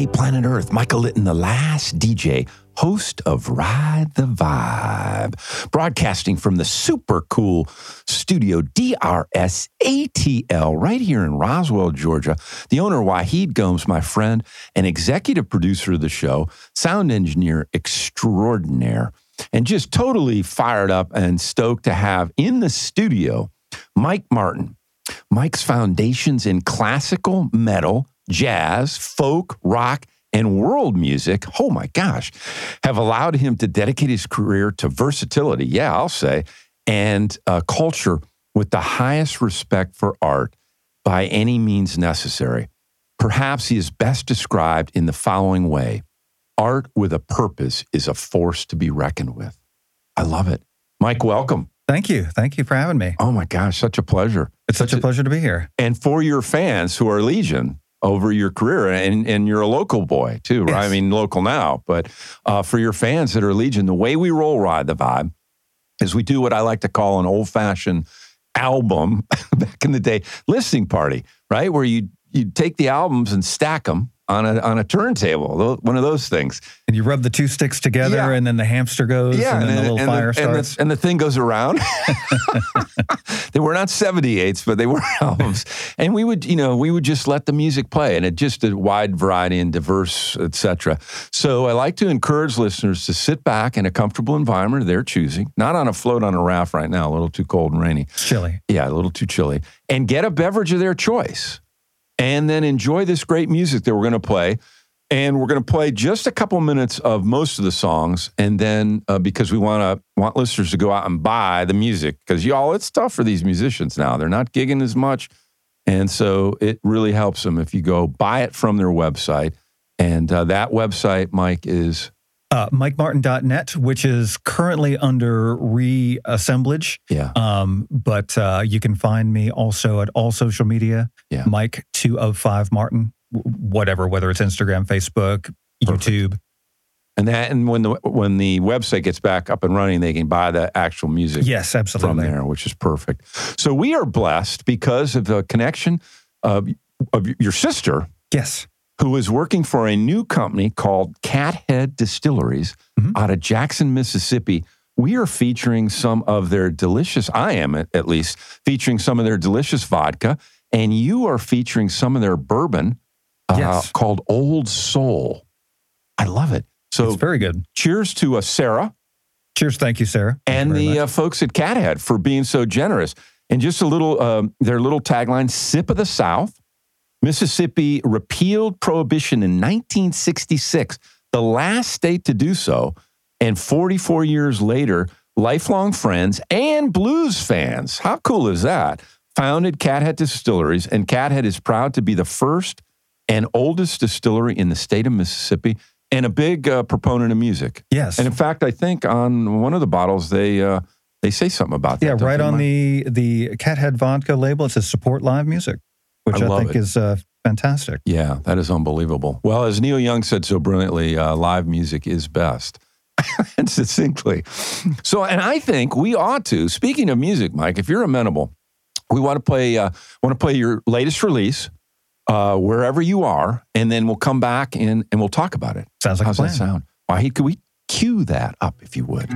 Day, planet Earth. Michael Litton, the last DJ, host of Ride the Vibe, broadcasting from the super cool studio DRS ATL right here in Roswell, Georgia. The owner, Wahid Gomes, my friend, and executive producer of the show, sound engineer extraordinaire, and just totally fired up and stoked to have in the studio Mike Martin. Mike's foundations in classical, metal, jazz, folk, rock, and world music, oh my gosh, have allowed him to dedicate his career to versatility, yeah, I'll say, and uh, culture with the highest respect for art by any means necessary. Perhaps he is best described in the following way Art with a purpose is a force to be reckoned with. I love it. Mike, welcome. Thank you. Thank you for having me. Oh my gosh, such a pleasure. It's such, a pleasure to be here. and for your fans who are legion over your career and, and you're a local boy too right? I mean local now but uh, for your fans that are legion the way we roll ride the vibe is we do what i like to call an old-fashioned album back in the day listening party right? Where you you take the albums and stack them on a on a turntable one of those things And you rub the two sticks together, Yeah. and then the hamster goes, yeah, and then the little and fire and starts. and the thing goes around. they were not 78s, but they were albums. And we would, you know, we would just let the music play and it just a wide variety and diverse, etc. So I like to encourage listeners to sit back in a comfortable environment of their choosing, not on a float on a raft right now, a little too cold and rainy. it's chilly. Yeah, a little too chilly. And get a beverage of their choice. And then enjoy this great music that we're going to play. And we're going to play just a couple minutes of most of the songs. And then uh, because we want to want listeners to go out and buy the music, because y'all, it's tough for these musicians now. They're not gigging as much. And so it really helps them if you go buy it from their website. And uh, that website, Mike, is Uh, MikeMartin.net, which is currently under reassemblage. yeah, Um, but uh, you can find me also at all social media. Yeah. Mike two of five Martin, whatever, whether it's Instagram, Facebook, Perfect. YouTube. and that and when the when the website gets back up and running, they can buy the actual music. Yes, absolutely. from there, which is perfect. So we are blessed because of the connection of, of your sister, Yes. Who is working for a new company called Cathead Distilleries Mhm. out of Jackson, Mississippi. We are featuring some of their delicious, I am at, least, featuring some of their delicious vodka, and you are featuring some of their bourbon uh, Yes. called Old Soul. I love it. So it's very good. cheers to uh, Sarah Cheers. Thank you, Sarah. And you the uh, folks at Cathead for being so generous. And just a little, um, their little tagline: "Sip of the South." Mississippi repealed prohibition in 1966, the last state to do so, and 44 years later, lifelong friends and blues fans. How cool is that? Founded Cathead Distilleries, and Cathead is proud to be the first and oldest distillery in the state of Mississippi, and a big uh, proponent of music. yes. And in fact, I think on one of the bottles they uh, they say something about that. Yeah, right on Mike? the the Cathead vodka label, it says support live music, which I I, think it. is uh, fantastic. Yeah, that is unbelievable. Well, as Neil Young said so brilliantly, uh, live music is best. and succinctly. So, and I think we ought to. Speaking of music, Mike, if you're amenable, we want to play. Uh, want to play your latest release uh, wherever you are, and then we'll come back and and we'll talk about it. Sounds like How's a that plan. sound? Wahid, could we cue that up if you would?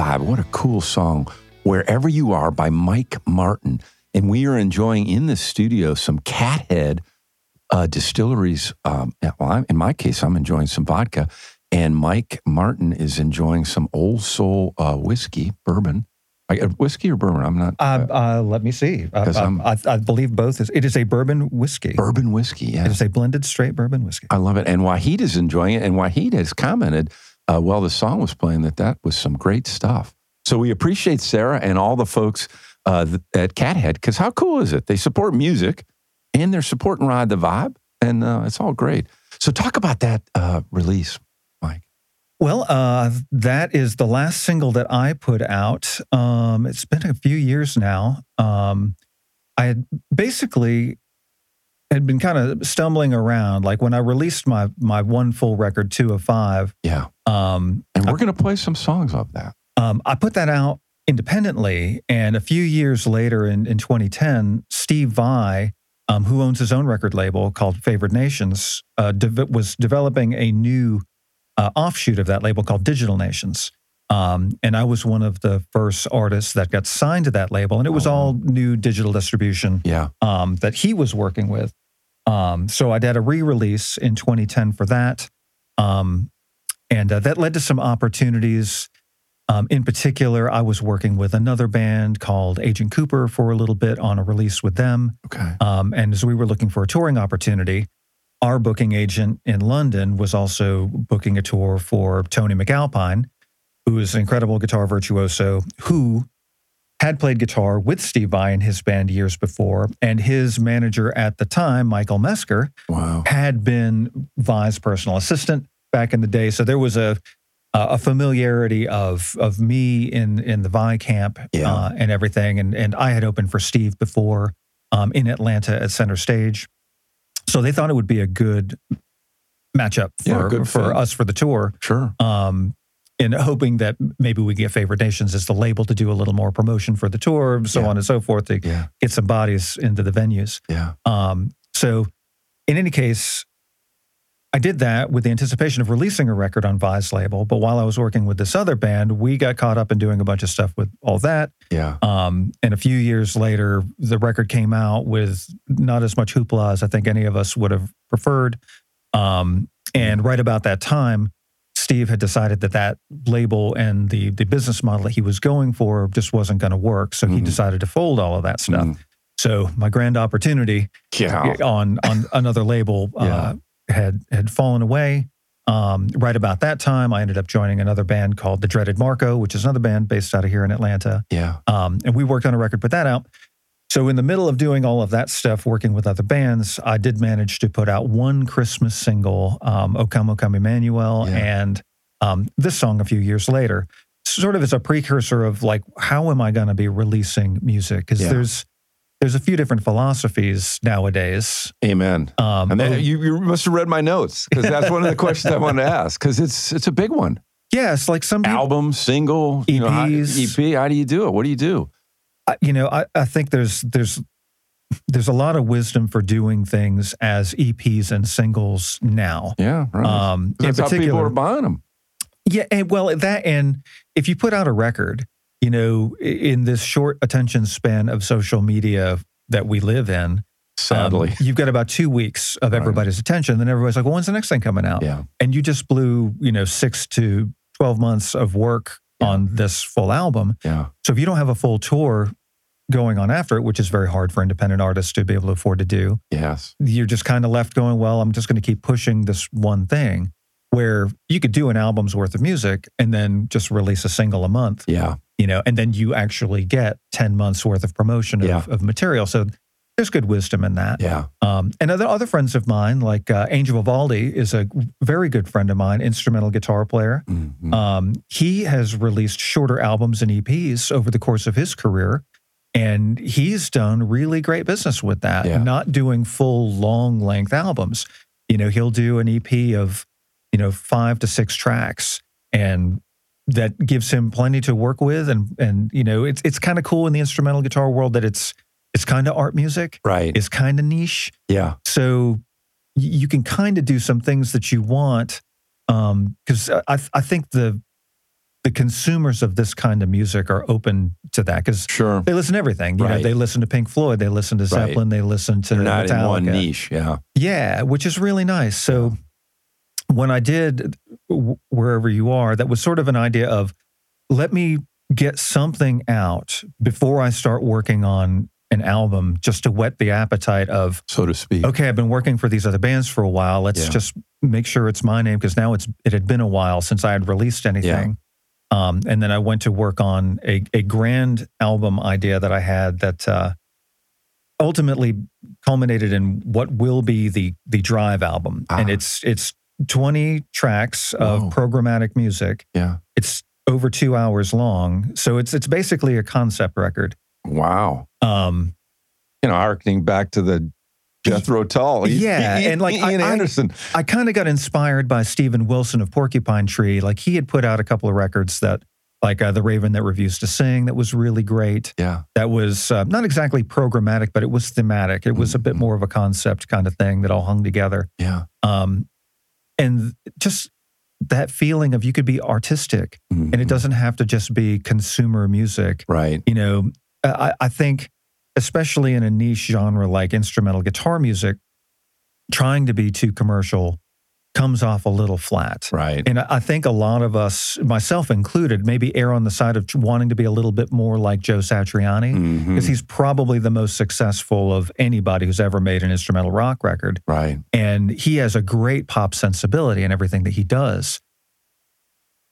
Vibe. What a cool song. Wherever You Are by Mike Martin. And we are enjoying in the studio some Cathead uh, distilleries. Um, well, I'm, in my case, I'm enjoying some vodka. And Mike Martin is enjoying some Old Soul uh, whiskey, bourbon. I, uh, whiskey or bourbon? I'm not. Uh, uh, let me see. I, I, I, I believe both. Is, it is a bourbon whiskey. bourbon whiskey, yeah. It is a blended straight bourbon whiskey. I love it. And Wahid is enjoying it. And Wahid has commented uh, while the song was playing that that was some great stuff. So we appreciate Sarah and all the folks uh, at Cathead because how cool is it? They support music and they're supporting Ride the Vibe. And uh, it's all great. So talk about that uh, release, Mike. Well, uh, that is the last single that I put out. Um, it's been a few years now. Um, I had basically had been kind of stumbling around. Like when I released my my one full record, two of five. Yeah. Um, And we're going to play some songs of that. um, I put that out independently, and a few years later, in in 2010, Steve Vai, um, who owns his own record label called Favored Nations, uh, de- was developing a new uh, offshoot of that label called Digital Nations. Um, and I was one of the first artists that got signed to that label, and it was Oh, all new digital distribution Yeah. um, that he was working with. Um, so I did a re-release in 2010 for that, um, and uh, that led to some opportunities. Um, in particular, I was working with another band called Agent Cooper for a little bit on a release with them, Okay. um, and as we were looking for a touring opportunity, our booking agent in London was also booking a tour for Tony MacAlpine, who is an incredible guitar virtuoso who had played guitar with Steve Vai in his band years before. And his manager at the time, Michael Mesker, Wow. had been Vai's personal assistant back in the day. So there was a a familiarity of of me in in the Vai camp Yeah. uh, and everything. And and I had opened for Steve before um, in Atlanta at Center Stage. So they thought it would be a good matchup for, Yeah, good for fit. us for the tour. Sure. Um, and hoping that maybe we get Favored Nations as the label to do a little more promotion for the tour, so Yeah. on and so forth, to Yeah. get some bodies into the venues. Yeah. Um, so, in any case, I did that with the anticipation of releasing a record on Vai's label. But while I was working with this other band, we got caught up in doing a bunch of stuff with all that. Yeah. Um, and a few years later, the record came out with not as much hoopla as I think any of us would have preferred. Um, and right about that time, Steve had decided that that label and the the business model that he was going for just wasn't going to work. So he Mhm. decided to fold all of that stuff. Mm. So my grand opportunity Yeah. on on another label uh, had had fallen away. Um, right about that time, I ended up joining another band called the Dreaded Marco, which is another band based out of here in Atlanta. Yeah. Um, and we worked on a record, put that out. So in the middle of doing all of that stuff, working with other bands, I did manage to put out one Christmas single, um, "O Come, O Come Emmanuel," Yeah. and um, this song a few years later, sort of as a precursor of like, how am I going to be releasing music? Because Yeah. there's there's a few different philosophies nowadays. Amen. Um, And oh, you, you must have read my notes because that's one of the questions I wanted to ask because it's it's a big one. yes, like some people, Album, single, you know, how- EP. How do you do it? What do you do? I- you know, I, I think there's there's there's a lot of wisdom for doing things as EPs and singles now. Yeah, right. Um, that's how people are buying them. Yeah, and well, that and if you put out a record, you know, in this short attention span of social media that we live in, um, Sadly, you've got about two weeks of Right. everybody's attention. Then everybody's like, "Well, when's the next thing coming out?" yeah, And you just blew, you know, six to twelve months of work Yeah. on this full album. yeah, So if you don't have a full tour going on after it, which is very hard for independent artists to be able to afford to do, yes, you're just kind of left going, well, I'm just going to keep pushing this one thing where you could do an album's worth of music and then just release a single a month, yeah, you know, and then you actually get 10 months worth of promotion of, Yeah. of material. So there's good wisdom in that. yeah. Um, and other, other friends of mine, like uh, Angel Vivaldi, is a very good friend of mine, instrumental guitar player. Mhm. Um, he has released shorter albums and EPs over the course of his career. And he's done really great business with that, Yeah. not doing full long length albums. You know, he'll do an EP of, you know, five to six tracks and that gives him plenty to work with. And, and, you know, it's, it's kind of cool in the instrumental guitar world that it's, it's kind of art music. right. It's kind of niche. yeah, So you can kind of do some things that you want. Um, cause I, I think the, the consumers of this kind of music are open to that because Sure. they listen to everything. You know, they listen to Pink Floyd, they listen to Right. Zeppelin, they listen to They're not Metallica. in one niche. Yeah. Yeah, which is really nice. So when I did wherever you are, that was sort of an idea of let me get something out before I start working on an album just to whet the appetite of So to speak. okay, I've been working for these other bands for a while. Let's Yeah. just make sure it's my name because now it's it had been a while since I had released anything. Um, and then I went to work on a, a grand album idea that I had that uh, ultimately culminated in what will be the the Drive album, Ah. and it's it's twenty tracks of Whoa. programmatic music. Yeah. It's over two hours long, so it's it's basically a concept record. Wow. Um, You know, harkening back to the Jethro Tull. He- Yeah, and, like, Ian I- I- Anderson. I kind of got inspired by Steven Wilson of Porcupine Tree. Like he had put out a couple of records that, like uh, The Raven That Refused to Sing, that was really great. yeah. That was uh, not exactly programmatic, but it was thematic. It was a bit Mhm. more of a concept kind of thing that all hung together. Yeah. Um, and just that feeling of you could be artistic and Mhm. it doesn't have to just be consumer music. Right. You know, I, I think, especially in a niche genre like instrumental guitar music, trying to be too commercial comes off a little flat. Right. And I think a lot of us, myself included, maybe err on the side of wanting to be a little bit more like Joe Satriani, mm-hmm. because he's probably the most successful of anybody who's ever made an instrumental rock record. Right. And he has a great pop sensibility in everything that he does.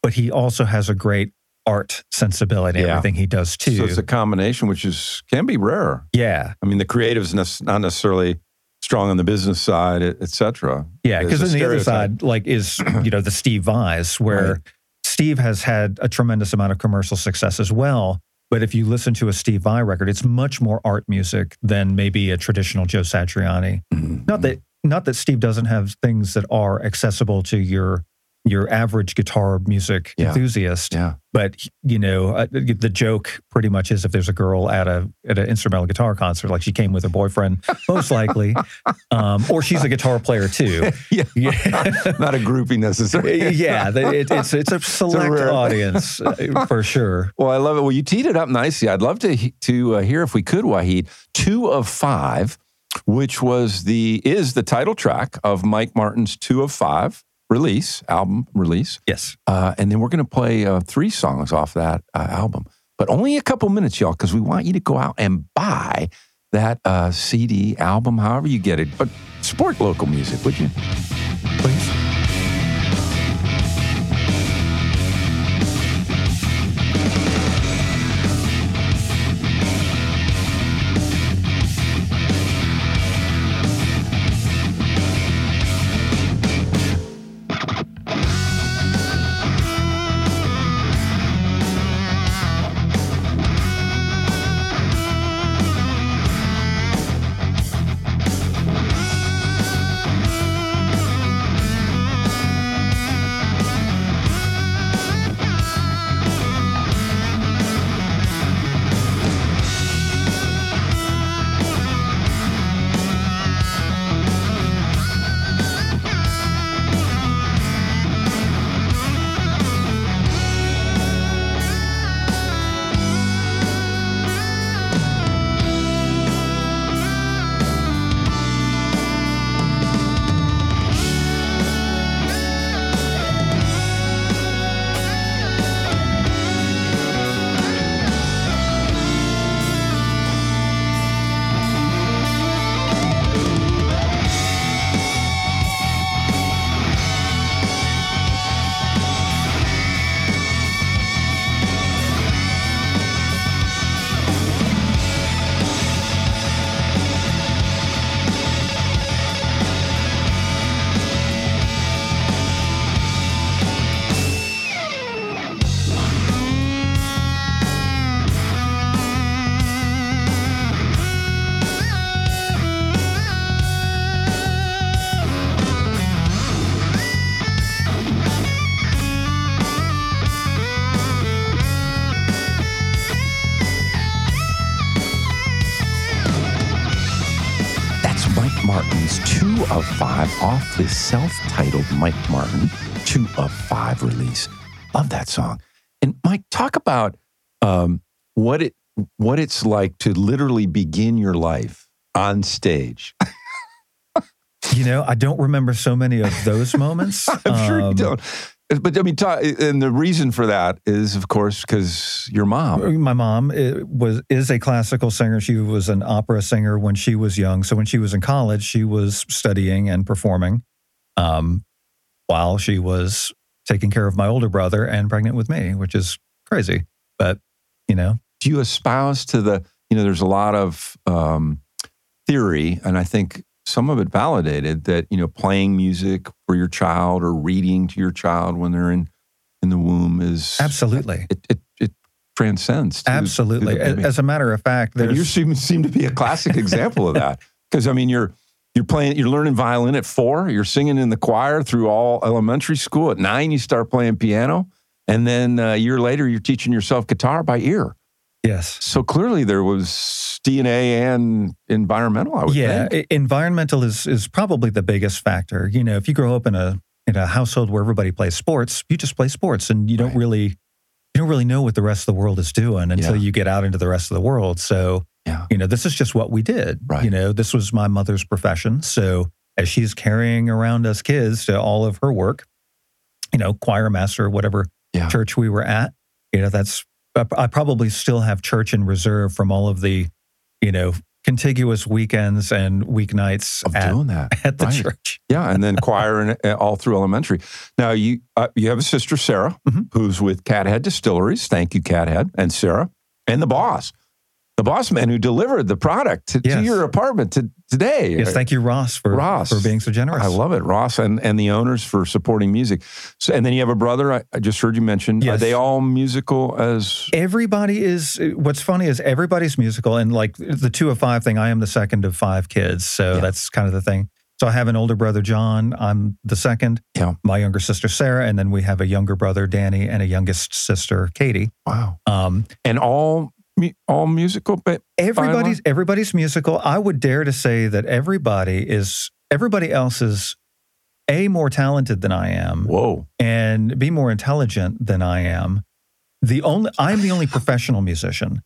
But he also has a great art sensibility Yeah. everything he does too. So it's a combination, which is can be rare. yeah. I mean, the creative's nes- not necessarily strong on the business side, et et cetera. Yeah, because then the other side, like, is you know the Steve Vais, where Right. Steve has had a tremendous amount of commercial success as well. But if you listen to a Steve Vai record, it's much more art music than maybe a traditional Joe Satriani. Mhm. Not that not that Steve doesn't have things that are accessible to your your average guitar music Yeah. enthusiast, Yeah. but you know uh, the joke pretty much is if there's a girl at a at an instrumental guitar concert, like she came with her boyfriend, most likely, um, or she's a guitar player too. Yeah. Yeah. Not a groupie necessarily. yeah, it, it's it's a select rare- audience uh, for sure. Well, I love it. Well, you teed it up nicely. I'd love to to uh, hear if we could, Wahid, two of five, which was the is the title track of Mike Martin's Two of Five release album release, Yes, uh, and then we're going to play uh, three songs off that uh, album, but only a couple minutes, y'all, because we want you to go out and buy that uh, CD album, however you get it. But support local music, would you? please. Self titled Mike Martin Two of Five release. Love that song. And Mike, talk about um, what it what it's like to literally begin your life on stage. You know, I don't remember so many of those moments. I'm sure you Um, don't. But I mean, and the reason for that is, of course, because your mom. My mom uh, was is a classical singer. She was an opera singer when she was young. So when she was in college, she was studying and performing, um, while she was taking care of my older brother and pregnant with me, which is crazy. But you know, Do you espouse to the? You know, there's a lot of um, theory, and I think some of it validated that you know playing music for your child or reading to your child when they're in in the womb is absolutely, it it, it transcends. to- to absolutely. baby. As a matter of fact, you seem, seem to be a classic example of that. Because I mean, you're you're playing, you're learning violin at four. You're singing in the choir through all elementary school. At nine, you start playing piano, and then uh, a year later, you're teaching yourself guitar by ear. yes, So clearly, there was DNA and environmental. I would yeah. think. environmental is is probably the biggest factor. You know, if you grow up in a in a household where everybody plays sports, you just play sports, and you don't Right. really you don't really know what the rest of the world is doing until Yeah. you get out into the rest of the world. So, Yeah. you know, this is just what we did. Right. You know, this was my mother's profession. So, as she's carrying around us kids to all of her work, you know, choir master, whatever Yeah. church we were at, you know, that's I probably still have church in reserve from all of the, you know, contiguous weekends and weeknights of at, doing that. at the right. church. Yeah, and then choir and uh, all through elementary. Now you uh, you have a sister Sarah Mhm. who's with Cathead Distilleries. Thank you, Cathead and Sarah, and the boss, the boss man who delivered the product to, to your apartment to, today. Yes, thank you, Ross, for Ross. for being so generous. I love it, Ross, and and the owners for supporting music. So, and then you have a brother. I, I just heard you mention. Are they all musical as? everybody is what's funny is everybody's musical and like the two of five thing i am the second of five kids so Yeah. that's kind of the thing so i have an older brother john i'm the second Yeah. my younger sister sarah and then we have a younger brother danny and a youngest sister katie Wow, um, and all all musical. But everybody's everybody's musical i would dare to say that everybody is everybody else is a more talented than i am whoa, and be more intelligent than i am the only i'm the only professional musician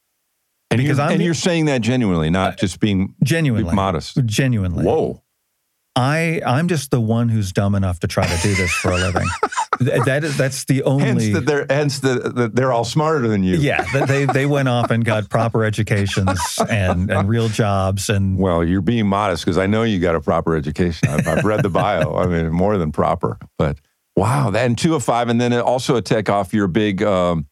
and Because you're, I'm and the- you're saying that genuinely, not just being genuinely modest. genuinely Whoa. I I'm just the one who's dumb enough to try to do this for a living. Th- that is that's the only. Hence, that they're hence the, the, they're all smarter than you. yeah, they they went off and got proper educations and and real jobs and Well, you're being modest because I know you got a proper education. I've, I've read the bio. I mean, more than proper. But wow, that and two of five, and then also a tech off your big. Um,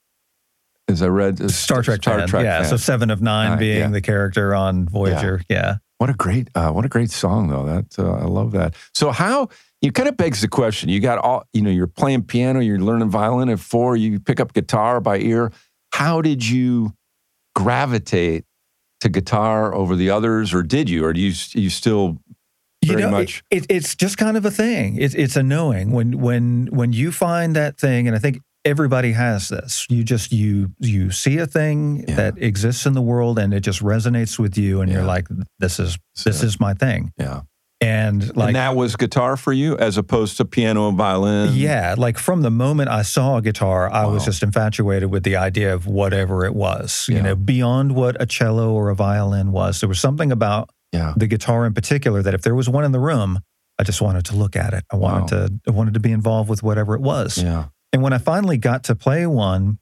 as I read, uh, Star Trek Star fan. Trek yeah, fan. so seven of nine Uh, being yeah. the character on Voyager. Yeah. What a great, uh, what a great song though. That uh, I love that. So how you kind of begs the question. You got all, you know, you're playing piano, you're learning violin at four, you pick up guitar by ear. How did you gravitate to guitar over the others, or did you, or do you you still You know, much. It, it, it's just kind of a thing. It's it's a knowing when when when you find that thing, and I think everybody has this. You just you you see a thing Yeah. that exists in the world, and it just resonates with you, and Yeah. you're like, this is this is my thing. yeah? And like and that was guitar for you, as opposed to piano and violin. Yeah, like from the moment I saw a guitar, I was just infatuated with the idea of whatever it was. Yeah. You know, beyond what a cello or a violin was, there was something about the guitar in particular that if there was one in the room, I just wanted to look at it. I wanted Wow. to I wanted to be involved with whatever it was. Yeah. And when I finally got to play one,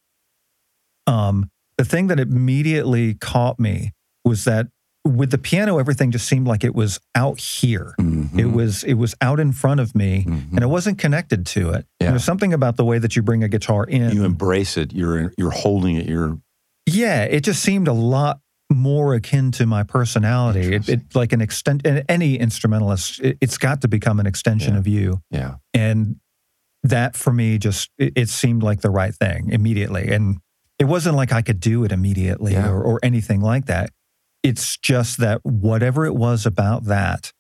um, the thing that immediately caught me was that with the piano, everything just seemed like it was out here. Mhm. It was it was out in front of me Mhm. and it wasn't connected to it. Yeah. There's something about the way that you bring a guitar in. you embrace it. You're you're holding it. You're yeah, it just seemed a lot more akin to my personality. It, it like an extent. and Any instrumentalist, it, it's got to become an extension Yeah. of you, yeah. and that for me just it, it seemed like the right thing immediately. And it wasn't like I could do it immediately Yeah. or, or anything like that. It's just that whatever it was about that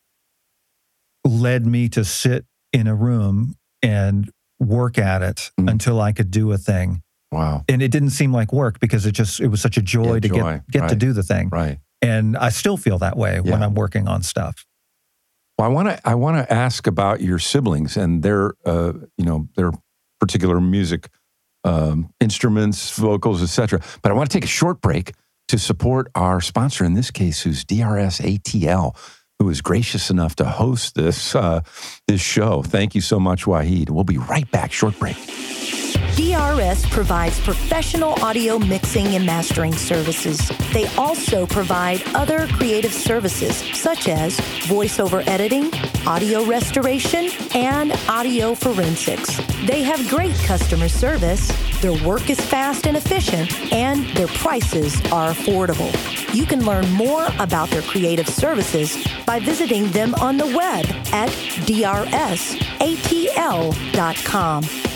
led me to sit in a room and work at it Mm. until I could do a thing. Wow. And it didn't seem like work because it just it was such a joy Yeah, to joy, get get to do the thing. Right. And I still feel that way when I'm working on stuff. Well, I want to I want to ask about your siblings and their uh, you know their particular music um, instruments, vocals, etc. But I want to take a short break to support our sponsor in this case, who's DRS ATL, who is gracious enough to host this uh, this show. Thank you so much, Wahid. We'll be right back. Short break. DRS provides professional audio mixing and mastering services. They also provide other creative services such as voiceover editing, audio restoration, and audio forensics. They have great customer service, their work is fast and efficient, and their prices are affordable. You can learn more about their creative services by visiting them on the web at drsatl.com.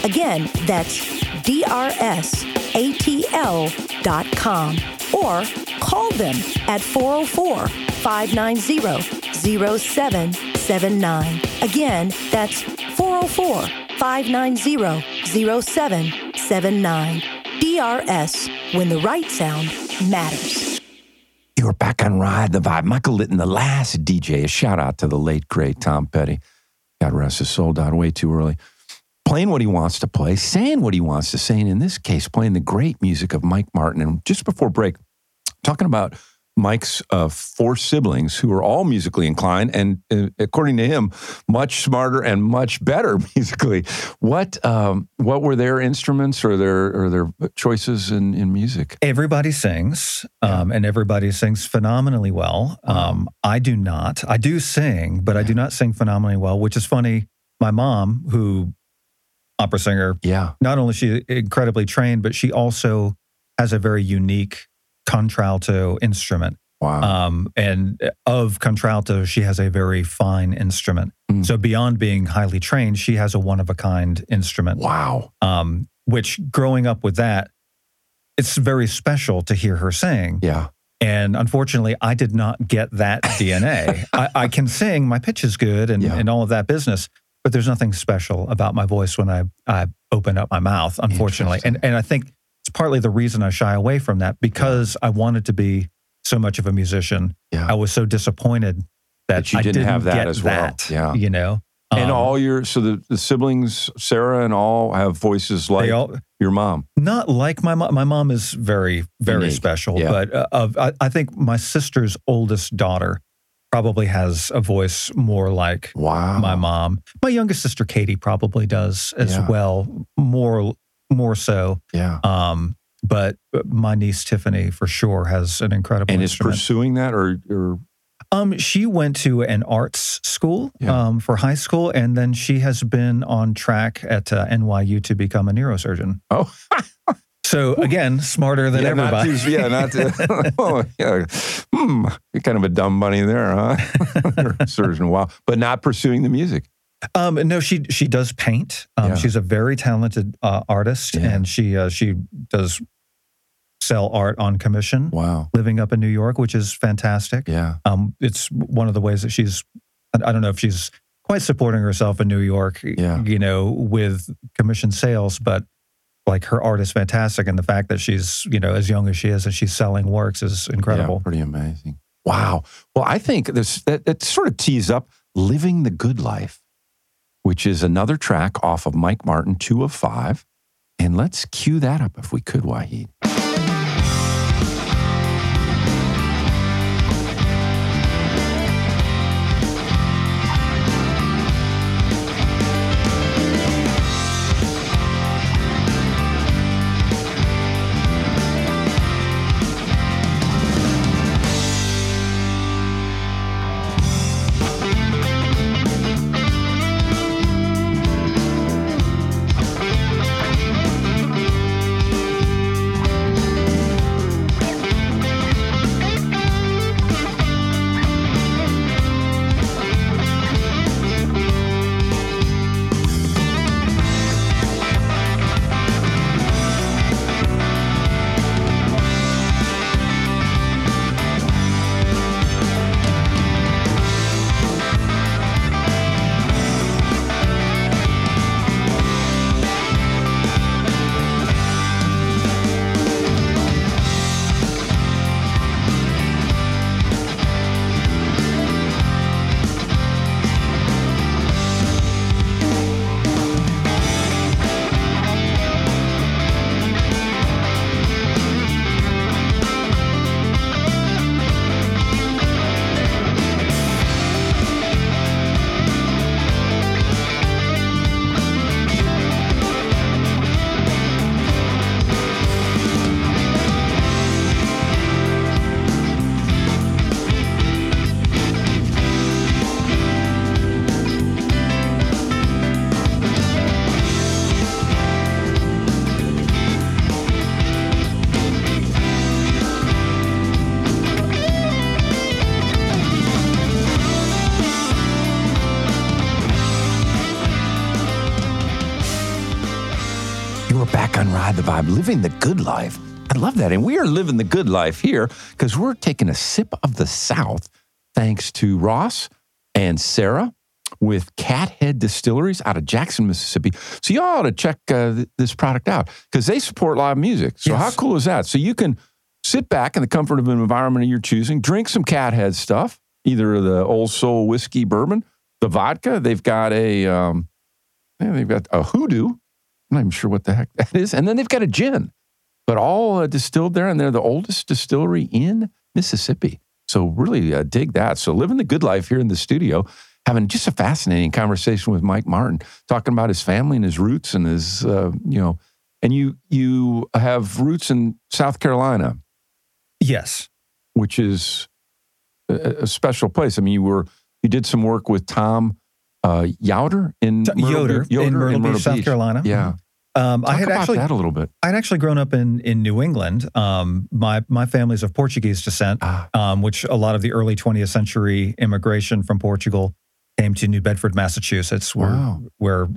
Again, that's drsatl.com or call them at 404 590 0779. Again, that's 404 590 0779. DRS, when the right sound matters. You're back on Ride the Vibe. Michael Litton, the last DJ. A shout out to the late, great Tom Petty. God rest his soul, died way too early playing what he wants to play, saying what he wants to say, and in this case, playing the great music of Mike Martin. And just before break, talking about Mike's uh, four siblings who are all musically inclined and, uh, according to him, much smarter and much better musically. What um, what were their instruments or their or their choices in, in music? Everybody sings, um, and everybody sings phenomenally well. Um, I do not. I do sing, but I do not sing phenomenally well, which is funny. My mom, who opera singer. Yeah. Not only is she incredibly trained, but she also has a very unique contralto instrument. Wow. Um, and of contralto, she has a very fine instrument. Mm. So beyond being highly trained, she has a one of a kind instrument. Wow. Um, which growing up with that, it's very special to hear her sing. Yeah. And unfortunately, I did not get that DNA. I, I, can sing, my pitch is good, and, yeah. and all of that business but there's nothing special about my voice when I, I open up my mouth, unfortunately. And, and I think it's partly the reason I shy away from that because yeah. I wanted to be so much of a musician. Yeah. I was so disappointed that, that you I didn't, didn't have that as well. That, yeah. You know? And um, all your, so the, the siblings, Sarah and all, have voices like all, your mom. Not like my mom. My mom is very, very Unique. special. Yeah. But uh, of, I, I think my sister's oldest daughter probably has a voice more like wow. my mom. My youngest sister Katie probably does as Yeah. well, more more so. Yeah. Um, but my niece Tiffany for sure has an incredible And is pursuing that or, or um, she went to an arts school Yeah. um, for high school, and then she has been on track at uh, NYU to become a neurosurgeon. oh, So again, smarter than yeah, everybody. Not too, yeah, not to, oh, yeah. Hmm, you're kind of a dumb bunny there, huh? Surgeon, wow. But not pursuing the music. Um, no, she she does paint. Um, Yeah. She's a very talented uh, artist, Yeah. and she uh, she does sell art on commission. Wow. Living up in New York, which is fantastic. Yeah. Um, it's one of the ways that she's. I I don't know if she's quite supporting herself in New York. Yeah. You know, with commission sales, but like her art is fantastic, and the fact that she's you know as young as she is and she's selling works is incredible. Yeah, pretty amazing. Wow. Well, I think this that, that sort of tees up Living the Good Life, which is another track off of Mike Martin, two of five. And let's cue that up if we could, Wahid. Living the good life. I love that. And we are living the good life here because we're taking a sip of the South thanks to Ross and Sarah with Cathead Distilleries out of Jackson, Mississippi. So you all ought to check uh, th- this product out because they support live music. So Yes. how cool is that? So you can sit back in the comfort of an environment of your choosing, drink some Cathead stuff, either the Old Soul whiskey bourbon, the vodka. They've got a, um, yeah, they've got a hoodoo. I'm not even sure what the heck that is. And then they've got a gin, but all uh, distilled there. And they're the oldest distillery in Mississippi. So really uh, dig that. So living the good life here in the studio, having just a fascinating conversation with Mike Martin, talking about his family and his roots and his, uh, you know, and you you have roots in South Carolina, Yes. which is a, a special place. I mean, you were you did some work with Tom uh, Yoder in Myrtle Yoder, Beach- in Myrtle Beach, South Carolina. Yeah, Um, talk I had about actually that a little bit. I'd actually grown up in in New England. Um, my my family's of Portuguese descent, Ah, um, which a lot of the early 20th century immigration from Portugal came to New Bedford, Massachusetts, where Wow. where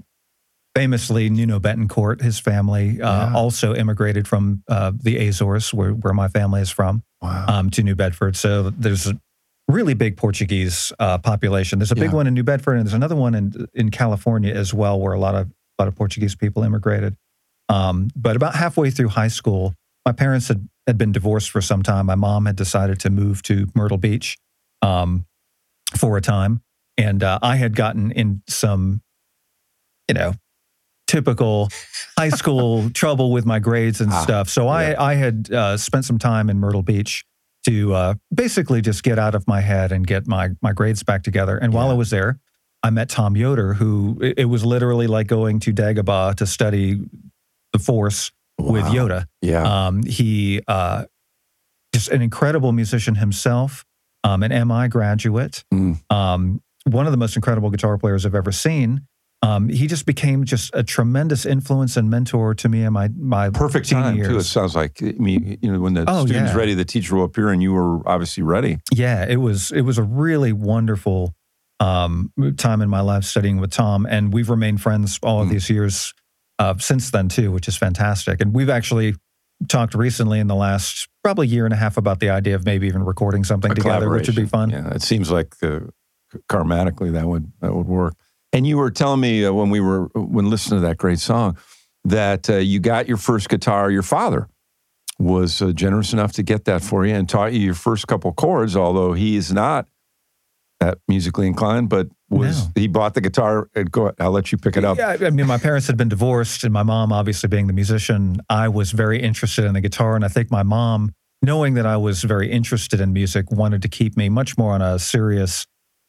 famously Nuno Bettencourt, his family, uh, Yeah. also immigrated from uh, the Azores, where where my family is from, wow. um, to New Bedford. So there's a really big Portuguese uh, population. There's a big Yeah. one in New Bedford, and there's another one in in California as well, where a lot of a lot of Portuguese people immigrated. Um, but about halfway through high school, my parents had had been divorced for some time. My mom had decided to move to Myrtle Beach um, for a time, and uh, I had gotten in some, you know, typical high school trouble with my grades and Ah, stuff. So yeah. I I had uh, spent some time in Myrtle Beach to uh, basically just get out of my head and get my my grades back together. And while I was there, I met Tom Yoder, who it, it was literally like going to Dagobah to study the Force with Yoda. Yeah, Um, he uh, just an incredible musician himself, um, an MI graduate, Mm. um, one of the most incredible guitar players I've ever seen. Um, he just became just a tremendous influence and mentor to me and my my perfect time too. It sounds like I mean, you know, when the Oh, student's yeah. ready, the teacher will appear, and you were obviously ready. Yeah, it was it was a really wonderful um, time in my life studying with Tom, and we've remained friends all of Mm. these years uh, since then too, which is fantastic. And we've actually talked recently in the last probably year and a half about the idea of maybe even recording something A together, which would be fun. Yeah, it seems like uh, karmatically that would that would work. And you were telling me uh, when we were when listening to that great song that uh, you got your first guitar. Your father was uh, generous enough to get that for you and taught you your first couple chords. Although he is not that musically inclined, but was No. he bought the guitar? And go, I'll let you pick it up. Yeah, I mean, my parents had been divorced, and my mom, obviously being the musician, I was very interested in the guitar. And I think my mom, knowing that I was very interested in music, wanted to keep me much more on a serious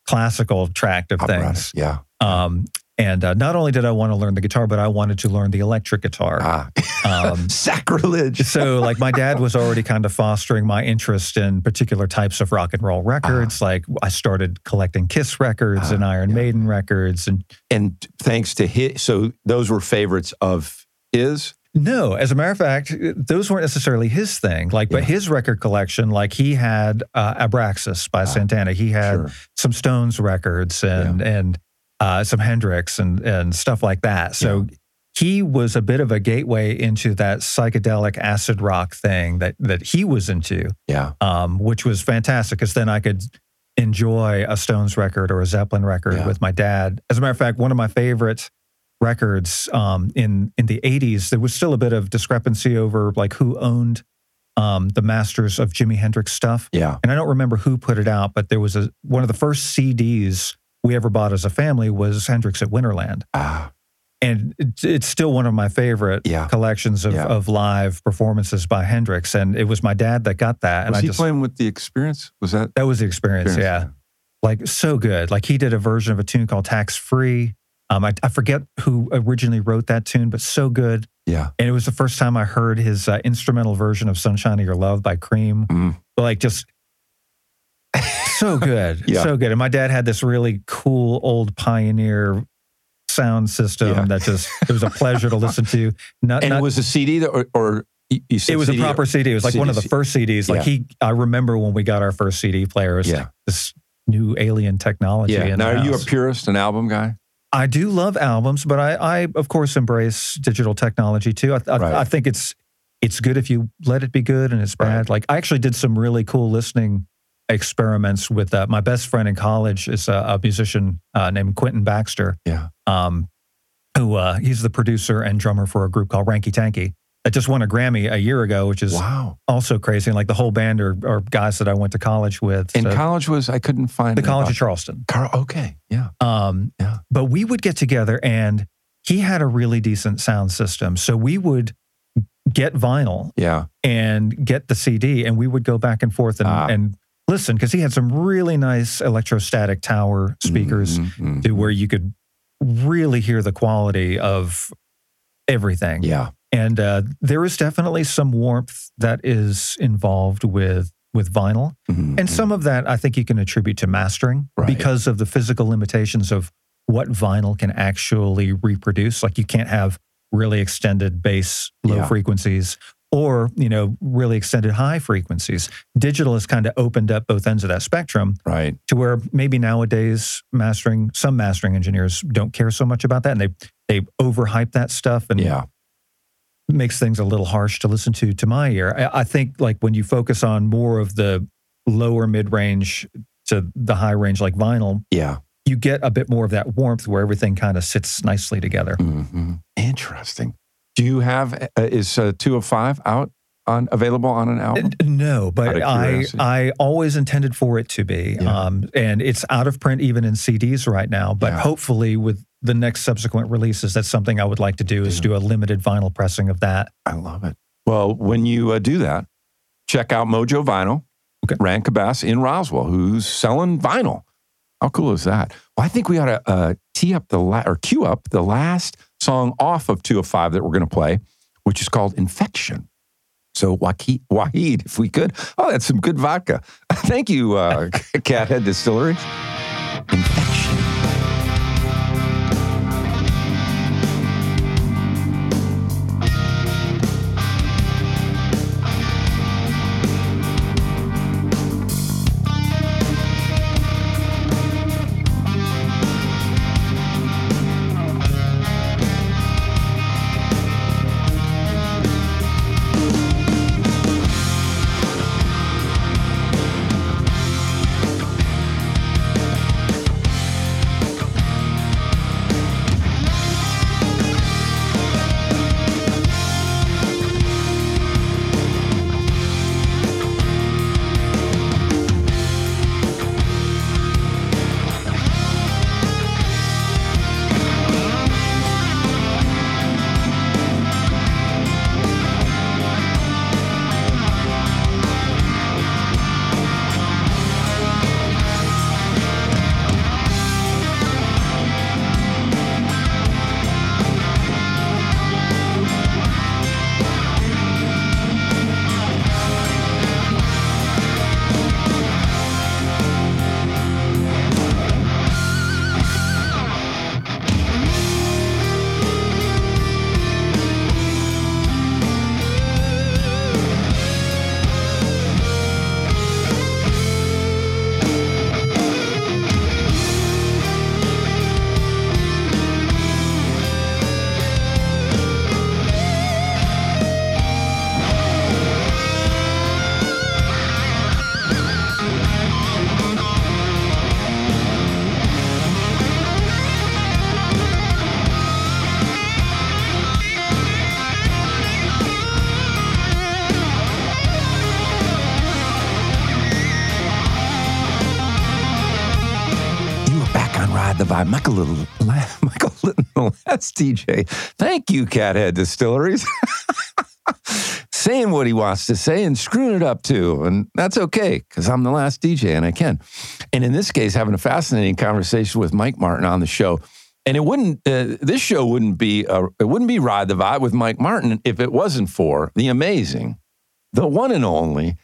classical tract of Operatic, things. Yeah. Um, and uh, not only did I want to learn the guitar, but I wanted to learn the electric guitar. Ah, Um, sacrilege. so, like, my dad was already kind of fostering my interest in particular types of rock and roll records. Like, I started collecting Kiss records Ah, and Iron yeah. Maiden records, and and thanks to his, so those were favorites of his. No, as a matter of fact, those weren't necessarily his thing. Like, but his record collection, like he had uh, Abraxas by Ah, Santana. He had Sure. some Stones records and and uh, some Hendrix and and stuff like that. So he was a bit of a gateway into that psychedelic acid rock thing that that he was into, Yeah. um, which was fantastic because then I could enjoy a Stones record or a Zeppelin record Yeah. with my dad. As a matter of fact, one of my favorite records um, in in the 80s, there was still a bit of discrepancy over like who owned um, the masters of Jimi Hendrix stuff. Yeah. And I don't remember who put it out, but there was a one of the first CDs we ever bought as a family was Hendrix at Winterland. Ah, And it's, it's still one of my favorite Yeah. collections of, Yeah. of live performances by Hendrix. And it was my dad that got that. And was I he just, playing with the experience? Was that that was the experience. Yeah. Like so good. Like he did a version of a tune called Tax Free. Um, I, I forget who originally wrote that tune, but so good. Yeah. And it was the first time I heard his uh, instrumental version of Sunshine of Your Love by Cream. Mm. Like just so good. Yeah. So good. And my dad had this really cool old Pioneer sound system Yeah. that just, it was a pleasure to listen to. Not, And not- it was a CD that, or, or you- you said it was CD a proper CD. It was like one of the first CDs. Like he, I remember when we got our first CD player. It Yeah. like this new alien technology. Yeah. Now, are you a purist, an album guy? I do love albums, but I, I of course embrace digital technology too. I, I, Right. I think it's it's good if you let it be good and it's bad. Right. Like I actually did some really cool listening experiments with uh, my best friend in college is a, a musician uh, named Quentin Baxter. Yeah. Um, who uh, he's the producer and drummer for a group called Ranky Tanky that just won a Grammy a year ago, which is Wow. also crazy. And like the whole band are, are guys that I went to college with. And So- college was, I couldn't find the College of Charleston. Car- okay. Yeah. Um, Yeah. But we would get together and he had a really decent sound system. So we would get vinyl Yeah. and get the CD and we would go back and forth and, Ah. and listen because he had some really nice electrostatic tower speakers Mhm, mhm. to where you could really hear the quality of everything. Yeah. And uh, there is definitely some warmth that is involved with with vinyl. Mhm, And some of that I think you can attribute to mastering Right. because of the physical limitations of what vinyl can actually reproduce. Like you can't have really extended bass low Yeah. frequencies or, you know, really extended high frequencies. Digital has kind of opened up both ends of that spectrum Right. to where maybe nowadays mastering some mastering engineers don't care so much about that and they they overhype that stuff and Yeah. makes things a little harsh to listen to to my ear. I, I think like when you focus on more of the lower mid range to the high range like vinyl, Yeah. you get a bit more of that warmth where everything kind of sits nicely together. hmm Interesting. Do you have, uh, is uh, two of five out on available on an album? No, but I. I always intended for it to be, Yeah. um, and it's out of print even in CDs right now. But Yeah. hopefully, with the next subsequent releases, that's something I would like to do is Yeah. do a limited vinyl pressing of that. I love it. Well, when you uh, do that, check out Mojo Vinyl, Okay. Rand Cabas in Roswell, who's selling vinyl. How cool is that? Well, I think we ought to uh, tee up the la- or cue up the last song off of two of five that we're going to play, which is called "Infection." So, Wahid, if we could. Oh, that's some good vodka. Thank you, uh, Cathead Distillery. Infection. Ride. Michael Little, Michael Little, the last DJ. Thank you, Cathead Distilleries. Saying what he wants to say and screwing it up too. And that's okay because I'm the last DJ and I can. And in this case, having a fascinating conversation with Mike Martin on the show. And it wouldn't, uh, this show wouldn't be, uh, it wouldn't be Ride the Vibe with Mike Martin if it wasn't for the amazing, the one and only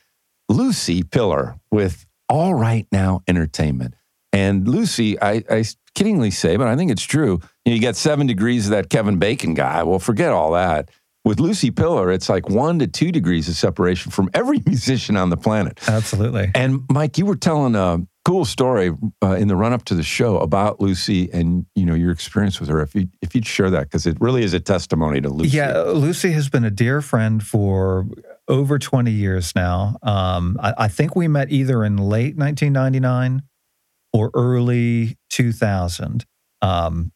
Lucy Pillar with All Right Now Entertainment. And Lucy, I, I kiddingly say, but I think it's true. You, know, you got seven degrees of that Kevin Bacon guy. Well, forget all that. With Lucy Pillar, it's like one to two degrees of separation from every musician on the planet. Absolutely. And Mike, you were telling a cool story uh, in the run up to the show about Lucy and you know your experience with her. If you if you'd share that because it really is a testimony to Lucy. Yeah, Lucy has been a dear friend for over 20 years now. Um, I, I think we met either in late 1999 or early 2000. Um,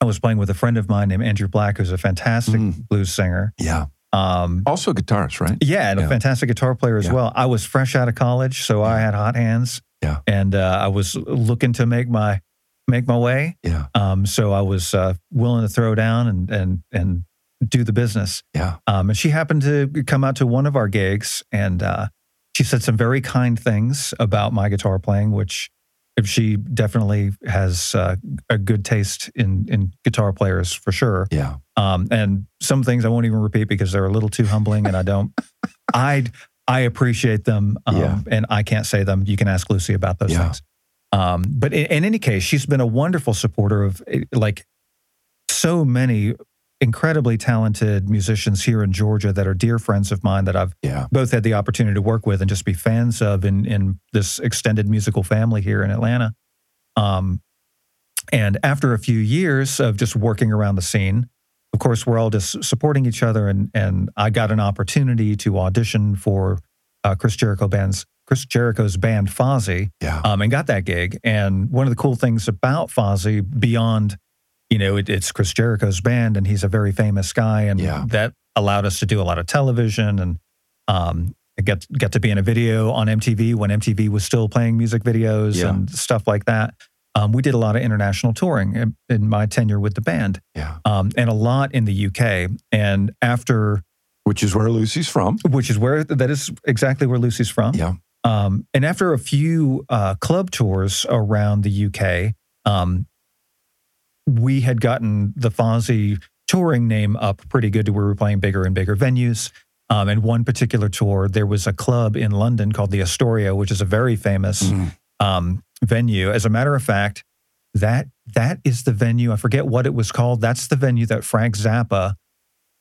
I was playing with a friend of mine named Andrew Black, who's a fantastic Mm. blues singer. yeah. Um, Also a guitarist, right? yeah, and Yeah. a fantastic guitar player as Yeah. well. I was fresh out of college, so I had hot hands. Yeah. and uh, I was looking to make my make my way. Yeah. Um, so I was uh, willing to throw down and and and do the business. Yeah. Um, and she happened to come out to one of our gigs, and uh, she said some very kind things about my guitar playing, which she definitely has uh, a good taste in in guitar players for sure. Yeah. Um, and some things I won't even repeat because they're a little too humbling, and I don't. I I appreciate them, um, Yeah. and I can't say them. You can ask Lucy about those Yeah. things. Um, but in, in any case, she's been a wonderful supporter of eh, like so many incredibly talented musicians here in Georgia that are dear friends of mine that I've Yeah. both had the opportunity to work with and just be fans of in in this extended musical family here in Atlanta. Um, and after a few years of just working around the scene, of course, we're all just supporting each other. And and I got an opportunity to audition for uh, Chris Jericho band's Chris Jericho's band Fozzy, Yeah. um, and got that gig. And one of the cool things about Fozzy, beyond you know, it, it's Chris Jericho's band, and he's a very famous guy, and Yeah. that allowed us to do a lot of television and um, get get to be in a video on MTV when MTV was still playing music videos Yeah. and stuff like that. Um, we did a lot of international touring in, in my tenure with the band, Yeah. um, and a lot in the UK. And after, Which is where Lucy's from. which is where that is exactly where Lucy's from. Yeah. Um, and after a few uh, club tours around the UK, um, we had gotten the Fozzy touring name up pretty good to where we were playing bigger and bigger venues. Um, and one particular tour, there was a club in London called the Astoria, which is a very famous Mm. um, venue. As a matter of fact, that that is the venue. I forget what it was called. That's the venue that Frank Zappa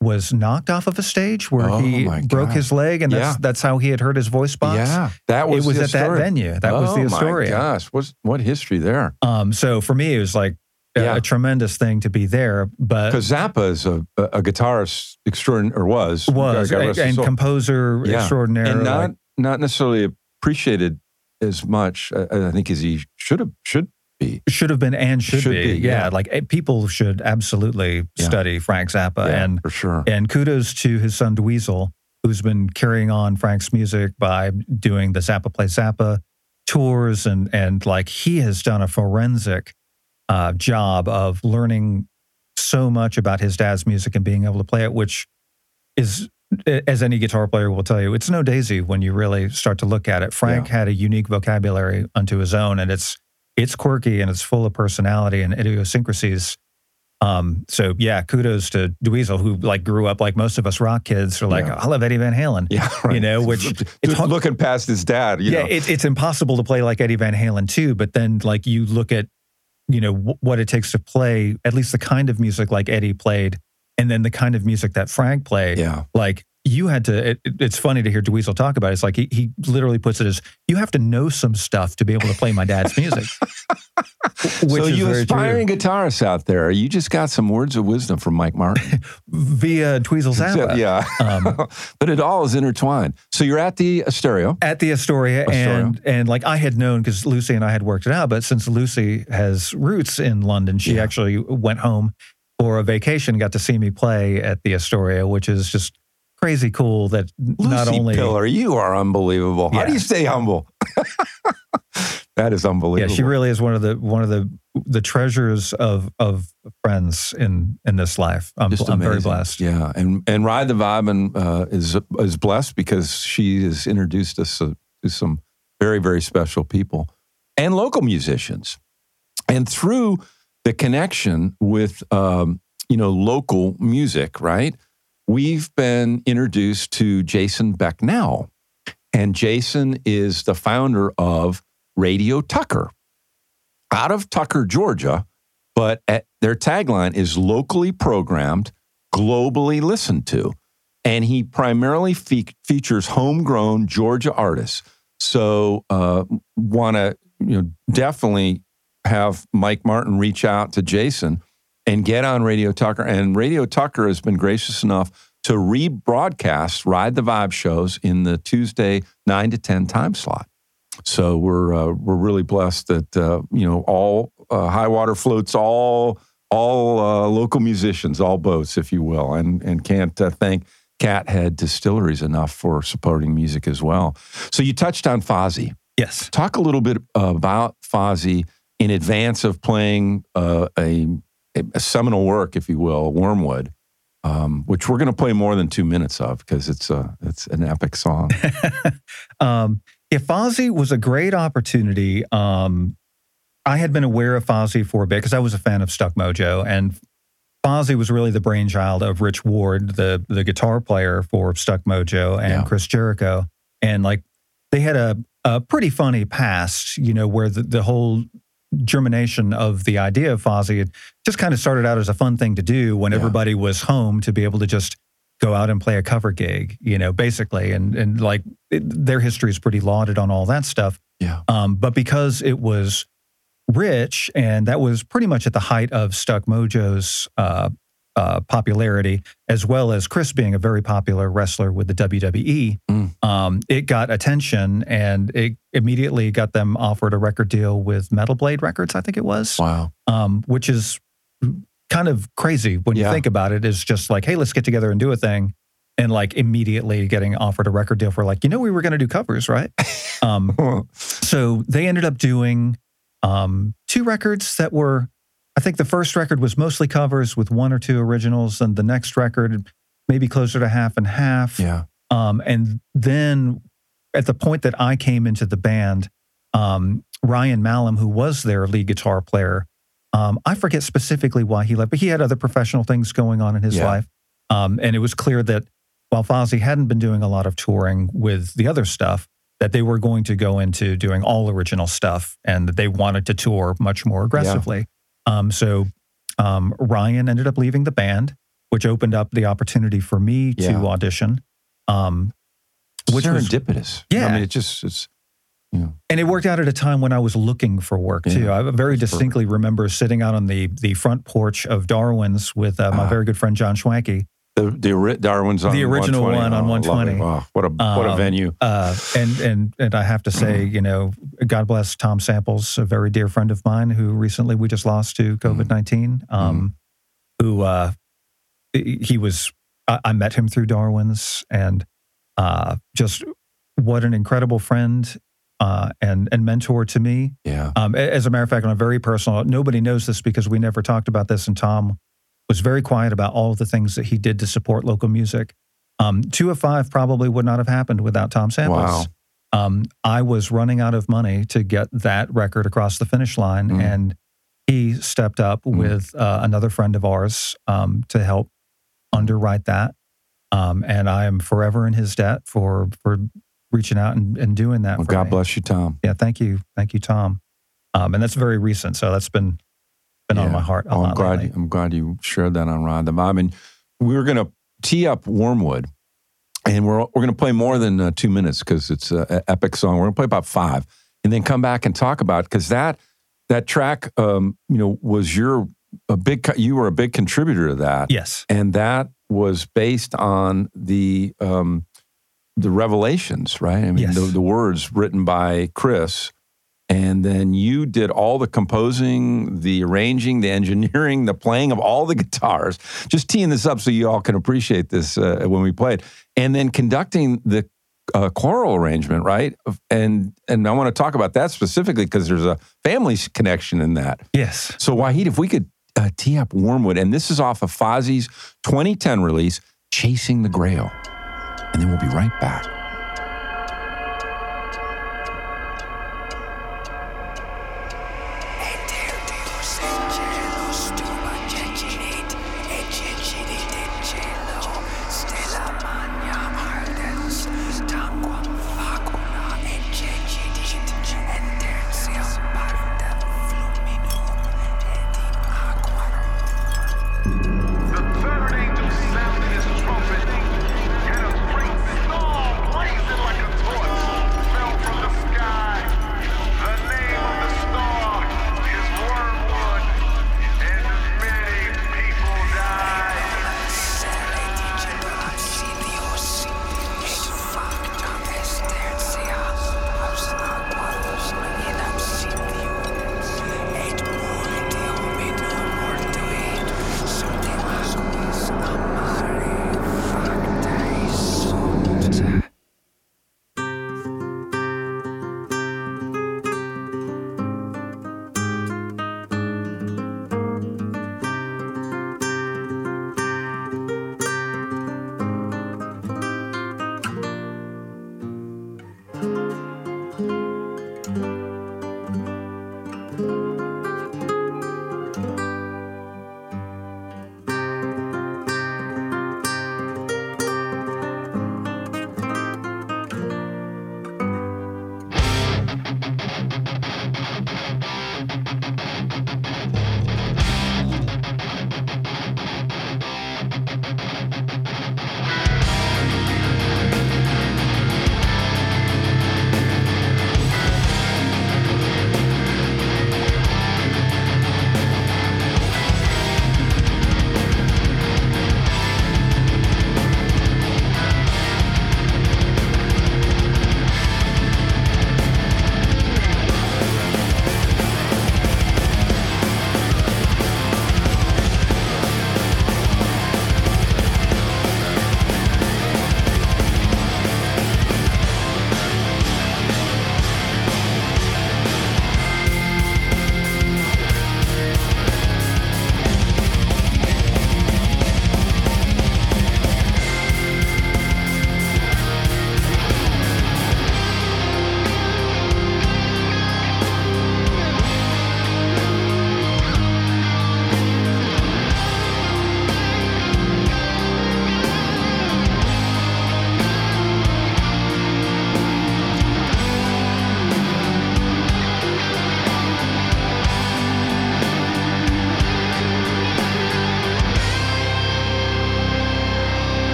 was knocked off of a stage where Oh, he broke his leg, and that's Yeah. that's how he had hurt his voice box. Yeah. That was it was at that venue. That was the Astoria. Oh, My gosh, what's what history there? Um, so for me, it was like Yeah. a tremendous thing to be there. But Because Zappa is a, a guitarist extraordinary, or was was rest and composer Yeah. extraordinary. and not like- not necessarily appreciated as much. uh, I think as he should have should be. should have been and should, Should be. be, Yeah. yeah. like eh, people should absolutely Yeah. study Frank Zappa Yeah, and for sure. and kudos to his son Dweezil, who's been carrying on Frank's music by doing the Zappa Play Zappa tours and and like he has done a forensic uh, job of learning so much about his dad's music and being able to play it, which is as any guitar player will tell you, it's no daisy when you really start to look at it. Frank had a unique vocabulary unto his own, and it's it's quirky and it's full of personality and idiosyncrasies. Um, so yeah, kudos to Dweezil, who like grew up like most of us rock kids are like, Yeah. I love Eddie Van Halen. Yeah, right. You know, which it's looking past his dad. You yeah, know. it, it's impossible to play like Eddie Van Halen too. But then, like you look at, you know, w- what it takes to play at least the kind of music like Eddie played, and then the kind of music that Frank played. yeah. Like you had to. It, it- it's funny to hear Dweezil talk about it. It's like he he literally puts it as you have to know some stuff to be able to play my dad's music. Which so is you very true. aspiring guitarists out there, you just got some words of wisdom from Mike Martin. via Dweezil Zappa. yeah. Um, but it all is intertwined. So you're at the astoria at the Astoria, Astoria. and and like I had known because Lucy and I had worked it out, but since Lucy has roots in London, she Yeah. actually went home for a vacation, got to see me play at the Astoria, which is just crazy cool. That Lucy not only Pillar, you are unbelievable. How do you stay humble? that is unbelievable. yeah, she really is one of the one of the the treasures of of friends in in this life. I'm, I'm very blessed. Yeah, and and ride the vibe and uh, is is blessed because she has introduced us to, to some very very special people and local musicians, and through the connection with um, you know local music, right? We've been introduced to Jason Becknell, and Jason is the founder of Radio Tucker out of Tucker, Georgia but at, their tagline is locally programmed, globally listened to. And he primarily fe- features homegrown Georgia artists. So, uh, want to you know, definitely have Mike Martin reach out to Jason and get on Radio Tucker. And Radio Tucker has been gracious enough to rebroadcast Ride the Vibe shows in the Tuesday nine to ten time slot. So we're uh, we're really blessed that uh, you know all uh, high water floats all all uh, local musicians, all boats, if you will, and and can't uh, thank Cathead Distilleries enough for supporting music as well. So you touched on Fozzy. Yes. Talk a little bit about Fozzy in advance of playing uh, a, a seminal work, if you will, Wormwood. Um, which we're going to play more than two minutes of because it's a it's an epic song. um, yeah, Fozzy was a great opportunity. Um, I had been aware of Fozzy for a bit because I was a fan of Stuck Mojo, and Fozzy was really the brainchild of Rich Ward, the the guitar player for Stuck Mojo, and Yeah. Chris Jericho, and like they had a a pretty funny past, you know, where the, the whole germination of the idea of Fozzy had just kind of started out as a fun thing to do when Yeah. everybody was home to be able to just go out and play a cover gig, you know, basically, and and like it, their history is pretty lauded on all that stuff. Yeah. Um, but because it was Rich, and that was pretty much at the height of Stuck Mojo's uh, uh, popularity, as well as Chris being a very popular wrestler with the WWE, Mm. um, it got attention, and it immediately got them offered a record deal with Metal Blade Records, I think it was, Wow. um, which is kind of crazy when Yeah. you think about it. Is just like, hey, let's get together and do a thing. And like immediately getting offered a record deal for like, you know, we were going to do covers, right? Um, so they ended up doing um, two records that were, I think the first record was mostly covers with one or two originals, and the next record maybe closer to half and half. yeah. Um, and then at the point that I came into the band, um, Ryan Mallam, who was their lead guitar player, um, I forget specifically why he left, but he had other professional things going on in his Yeah. life. Um, and it was clear that while Fozzy hadn't been doing a lot of touring with the other stuff, that they were going to go into doing all original stuff and that they wanted to tour much more aggressively. Um, so um, Ryan ended up leaving the band, which opened up the opportunity for me to audition. Um, Which which was serendipitous. Yeah. I mean, it just it's you know and it worked out at a time when I was looking for work too. Yeah, I very distinctly remember sitting out on the the front porch of Darwin's with uh, my Ah. very good friend John Schwanke, the the Darwin's on The original 120. one on Oh, 120. it. Oh, what a what a Um, venue. uh, and and and I have to say, Mm-hmm. you know, God bless Tom Samples, a very dear friend of mine who recently we just lost to Mm-hmm. COVID 19 Um, Who uh, he he was. I, I met him through Darwin's, and uh, just what an incredible friend uh, and and mentor to me. Yeah. Um, as a matter of fact, on a very personal, nobody knows this because we never talked about this, and Tom was very quiet about all of the things that he did to support local music. Um, two of five probably would not have happened without Tom Samples. Wow. Um, I was running out of money to get that record across the finish line, Mm. and he stepped up Mm. with uh, another friend of ours um, to help underwrite that. Um, and I am forever in his debt for for reaching out and, and doing that. Well, for God me. bless you, Tom. Yeah, thank you, thank you, Tom. Um, and that's very recent, so that's been been on my heart a Oh, I'm glad. lately. I'm glad you shared that on Ride the Vibe. And we were going to tee up Wormwood, and we're we're going to play more than uh, two minutes because it's an epic song. We're going to play about five, and then come back and talk about because that that track, um, you know, was your a big. You were a big contributor to that, Yes, and that was based on the um, the revelations, right? I mean, Yes. the, the words written by Chris, and then you did all the composing, the arranging, the engineering, the playing of all the guitars. Just teeing this up so you all can appreciate this uh, when we play it, and then conducting the uh, choral arrangement, right? And and I want to talk about that specifically because there's a family connection in that. yes. So, Wahid, if we could uh, tee up Wormwood, and this is off of Fozzy's 2010 release, Chasing the Grail. And then we'll be right back.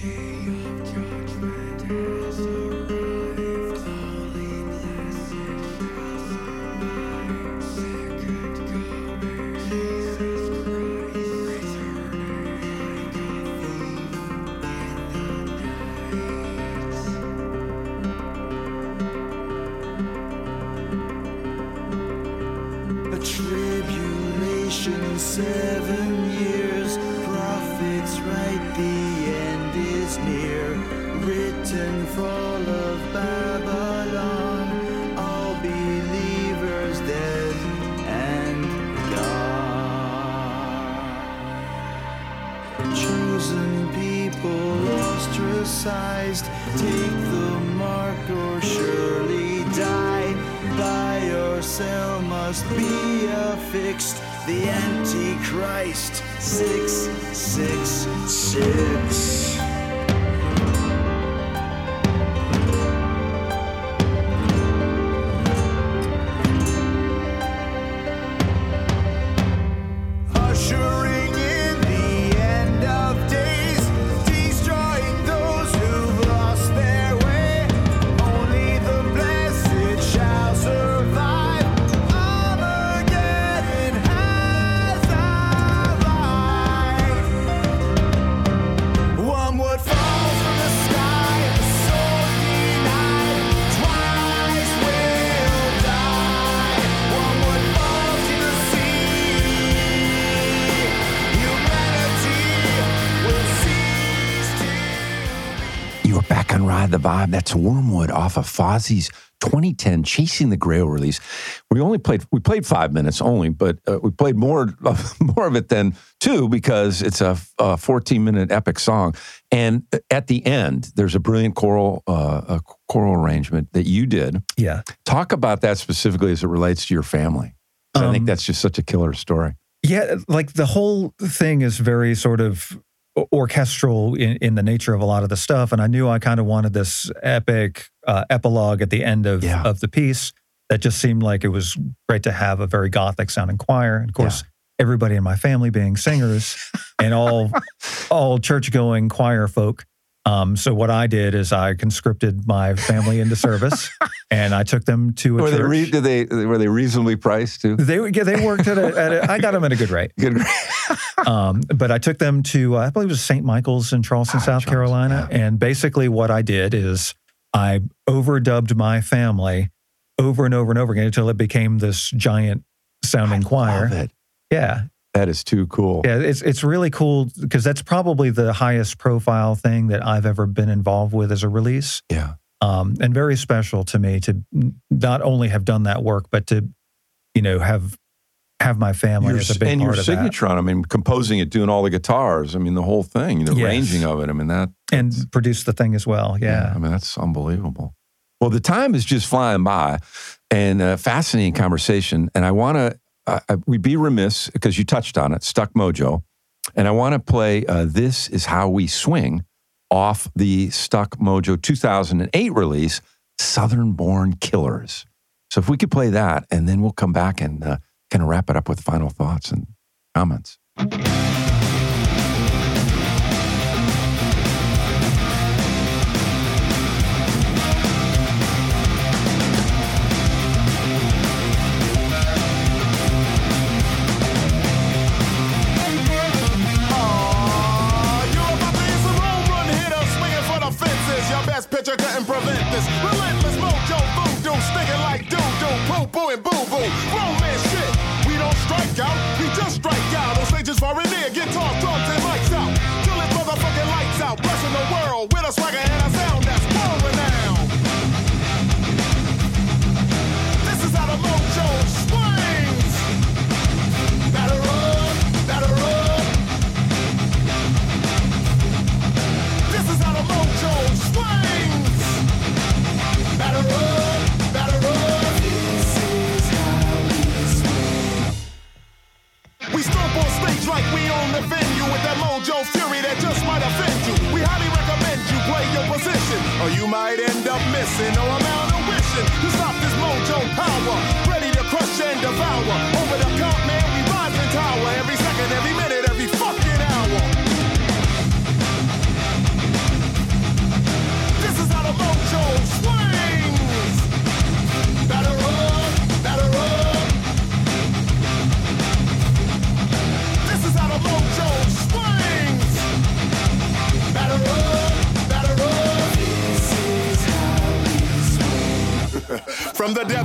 A the Vibe. That's Wormwood off of Fozzy's 2010 Chasing the Grail release. We only played we played five minutes only, but uh, we played more more of it than two because it's a, a 14 minute epic song. And at the end, there's a brilliant choral uh, a choral arrangement that you did. Yeah. Talk about that specifically as it relates to your family. 'Cause I think Um, that's just such a killer story. Yeah, like the whole thing is very sort of orchestral in, in the nature of a lot of the stuff. And I knew I kind of wanted this epic uh, epilogue at the end of, Yeah. of the piece that just seemed like it was great to have a very gothic sounding choir. And of course, everybody in my family being singers and all all church going choir folk. Um, so what I did is I conscripted my family into service, and I took them to a Were they, church. re- did they were they reasonably priced too? they yeah, they worked at a, at a I got them at a good rate. Good. Um, but I took them to, uh, I believe it was St. Michael's in Charleston, Ah, South Charleston, Carolina. And basically, what I did is I overdubbed my family over and over and over again until it became this giant sounding choir. Love it. Yeah. That is too cool. Yeah. It's, it's really cool because that's probably the highest profile thing that I've ever been involved with as a release. Yeah. Um, and very special to me to not only have done that work, but to, you know, have have my family Your, as a big and your part of signature on. it. I mean, composing it, doing all the guitars. I mean, the whole thing, the Yes. arranging of it. I mean, that that, and produce the thing as well. Yeah. I mean, that's unbelievable. Well, the time is just flying by and a fascinating conversation. And I want to, uh, we'd be remiss because you touched on it, Stuck Mojo. And I want to play uh, This Is How We Swing off the Stuck Mojo 2008 release, Southern Born Killers. So if we could play that, and then we'll come back and uh, kind of wrap it up with final thoughts and comments.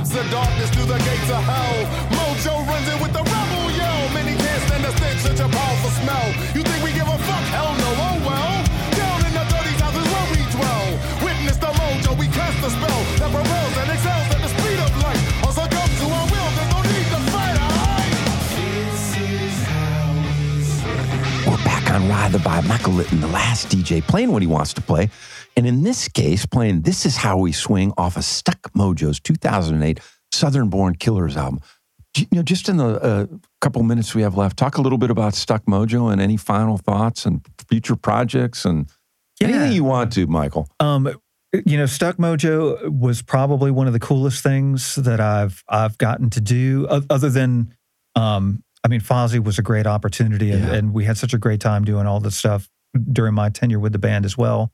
The depths on the Vibe. Michael Litton, the last DJ, playing what he wants to play. And in this case, playing This Is How We Swing off of Stuck Mojo's 2008 Southern Born Killers album. You know, just in the uh, couple minutes we have left, talk a little bit about Stuck Mojo and any final thoughts and future projects and anything you want to, Michael. Um, you know, Stuck Mojo was probably one of the coolest things that I've I've gotten to do. Other than, um, I mean, Fozzy was a great opportunity, and, Yeah. and we had such a great time doing all this stuff during my tenure with the band as well.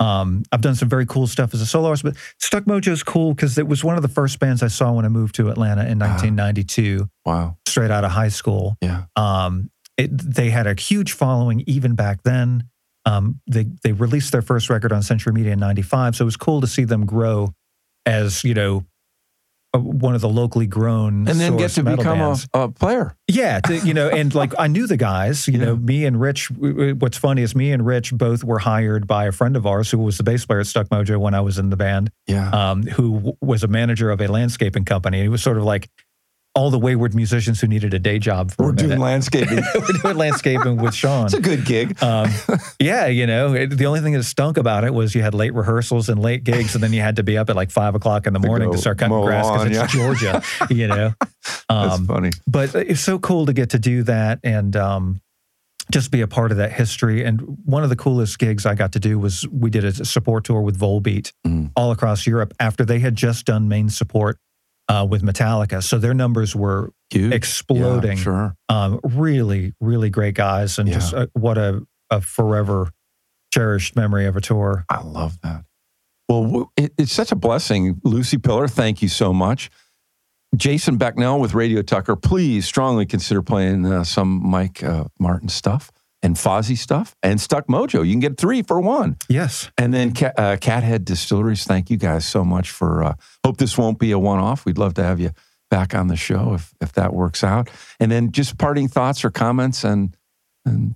Um, I've done some very cool stuff as a solo artist, but Stuck Mojo is cool because it was one of the first bands I saw when I moved to Atlanta in Ah. 1992, Wow. straight out of high school. Yeah. Um, it, they had a huge following even back then. Um, they they released their first record on Century Media in '95, so it was cool to see them grow as you know one of the locally grown And then get to become a, a player. yeah, to, you know, and like I knew the guys. You know, me and Rich. What's funny is me and Rich both were hired by a friend of ours who was the bass player at Stuck Mojo when I was in the band, Yeah. um, who was a manager of a landscaping company. He was sort of like all the wayward musicians who needed a day job for We're doing landscaping. We're doing landscaping with Sean. It's a good gig. Um, yeah, you know, it, the only thing that stunk about it was you had late rehearsals and late gigs, and then you had to be up at like five o'clock in the morning go to start cutting grass because it's yeah. Georgia, you know. That's Um, funny. but it's so cool to get to do that and um, just be a part of that history. And one of the coolest gigs I got to do was we did a support tour with Volbeat Mm. all across Europe after they had just done main support uh, with Metallica. So their numbers were Huge. exploding. Yeah, sure. Um, really, really great guys, and Yeah. just uh, what a, a forever cherished memory of a tour. I love that. Well, it, it's such a blessing. Lucy Pillar, thank you so much. Jason Becknell with Radio Tucker, please strongly consider playing uh, some Mike uh, Martin stuff and Fozzy stuff and Stuck Mojo. You can get three for one. Yes, And then uh, Cathead Distilleries, thank you guys so much for. Uh, hope this won't be a one off. We'd love to have you back on the show if if that works out. And then just parting thoughts or comments and and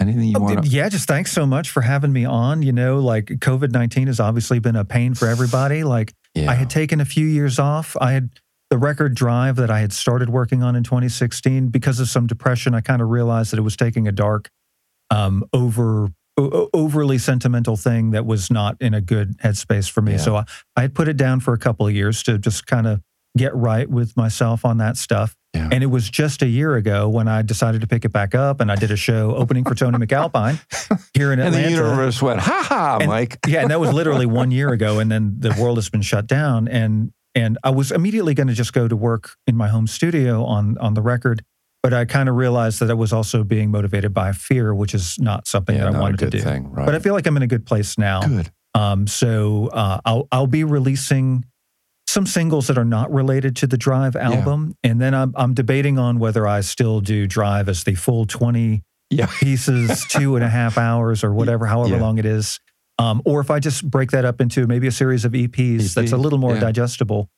anything you Oh, want to. yeah. Just thanks so much for having me on. You know, like COVID nineteen has obviously been a pain for everybody. Like Yeah. I had taken a few years off. I had the record drive that I had started working on in 2016, because of some depression, I kind of realized that it was taking a dark, um, over o- overly sentimental thing that was not in a good headspace for me. Yeah. So I, I had put it down for a couple of years to just kind of get right with myself on that stuff. Yeah. And it was just a year ago when I decided to pick it back up, and I did a show opening for Tony MacAlpine here in And Atlanta. the universe went, ha ha, And- Mike. yeah, and that was literally one year ago, and then the world has been shut down. And and I was immediately going to just go to work in my home studio on on the record, but I kind of realized that I was also being motivated by fear, which is not something Yeah, that I not a wanted to do. thing, right? But I feel like I'm in a good place now. Good. Um, so uh, I'll I'll be releasing some singles that are not related to the Drive album, and then I'm I'm debating on whether I still do Drive as the full twenty Yeah. pieces, two and a half hours or whatever, however Yeah. long it is, um, or if I just break that up into maybe a series of EPs that's a little more yeah. digestible.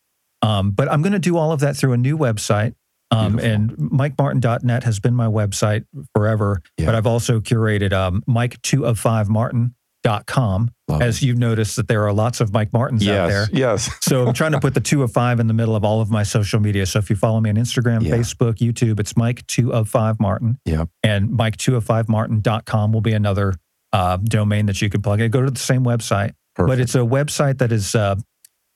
Um, but I'm going to do all of that through a new website. Um, and MikeMartin.net has been my website forever, Yeah. but I've also curated um, Mike2of5Martin.com. Love As you've noticed that there are lots of Mike Martins out there. Yes. Yes. So I'm trying to put the two of five in the middle of all of my social media. So if you follow me on Instagram, Yeah. Facebook, YouTube, it's Mike two of five Martin. Yep. And Mike two of five Martin.com will be another uh, domain that you can plug in. Go to the same website, but it's a website that is uh,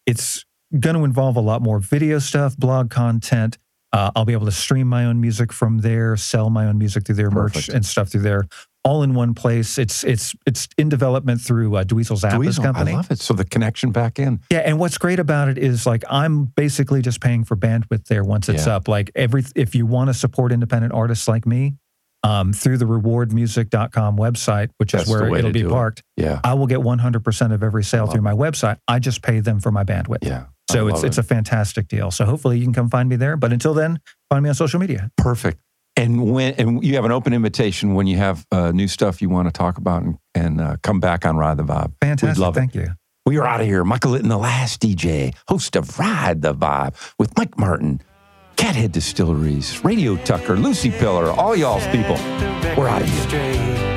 it's going to involve a lot more video stuff, blog content. Uh, I'll be able to stream my own music from there, sell my own music through their merch and stuff through there, all in one place. It's it's it's in development through uh, Dweezil Zappa's Dweezil, company. I love it. So the connection back in. Yeah, and what's great about it is like I'm basically just paying for bandwidth there once it's Yeah. up. Like every if you want to support independent artists like me, um, through the rewardmusic.com website, which That's is where it'll be do it. parked, Yeah. I will get 100% of every sale through my website. I just pay them for my bandwidth. Yeah. I So it's love it's a fantastic deal. So hopefully you can come find me there. But until then, find me on social media. perfect. And when and you have an open invitation when you have uh, new stuff you want to talk about and, and uh, come back on Ride the Vibe. Fantastic. love it. Thank you. We are out of here. Michael Litton, the last DJ, host of Ride the Vibe with Mike Martin, Cathead Distilleries, Radio Tucker, Lucy Pillar, all y'all's people. We're out of here.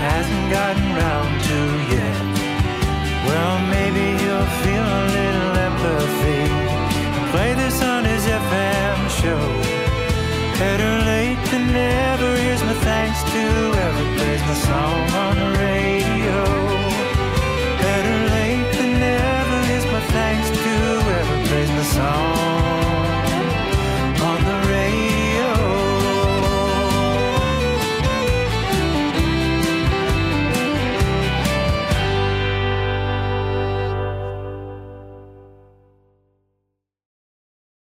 hasn't gotten round to yet. Well, maybe you'll feel a little empathy. Play this on his FM show. Better late than never. Here's my thanks to whoever plays my song on the radio. Better late than never. Here's my thanks to whoever plays my song.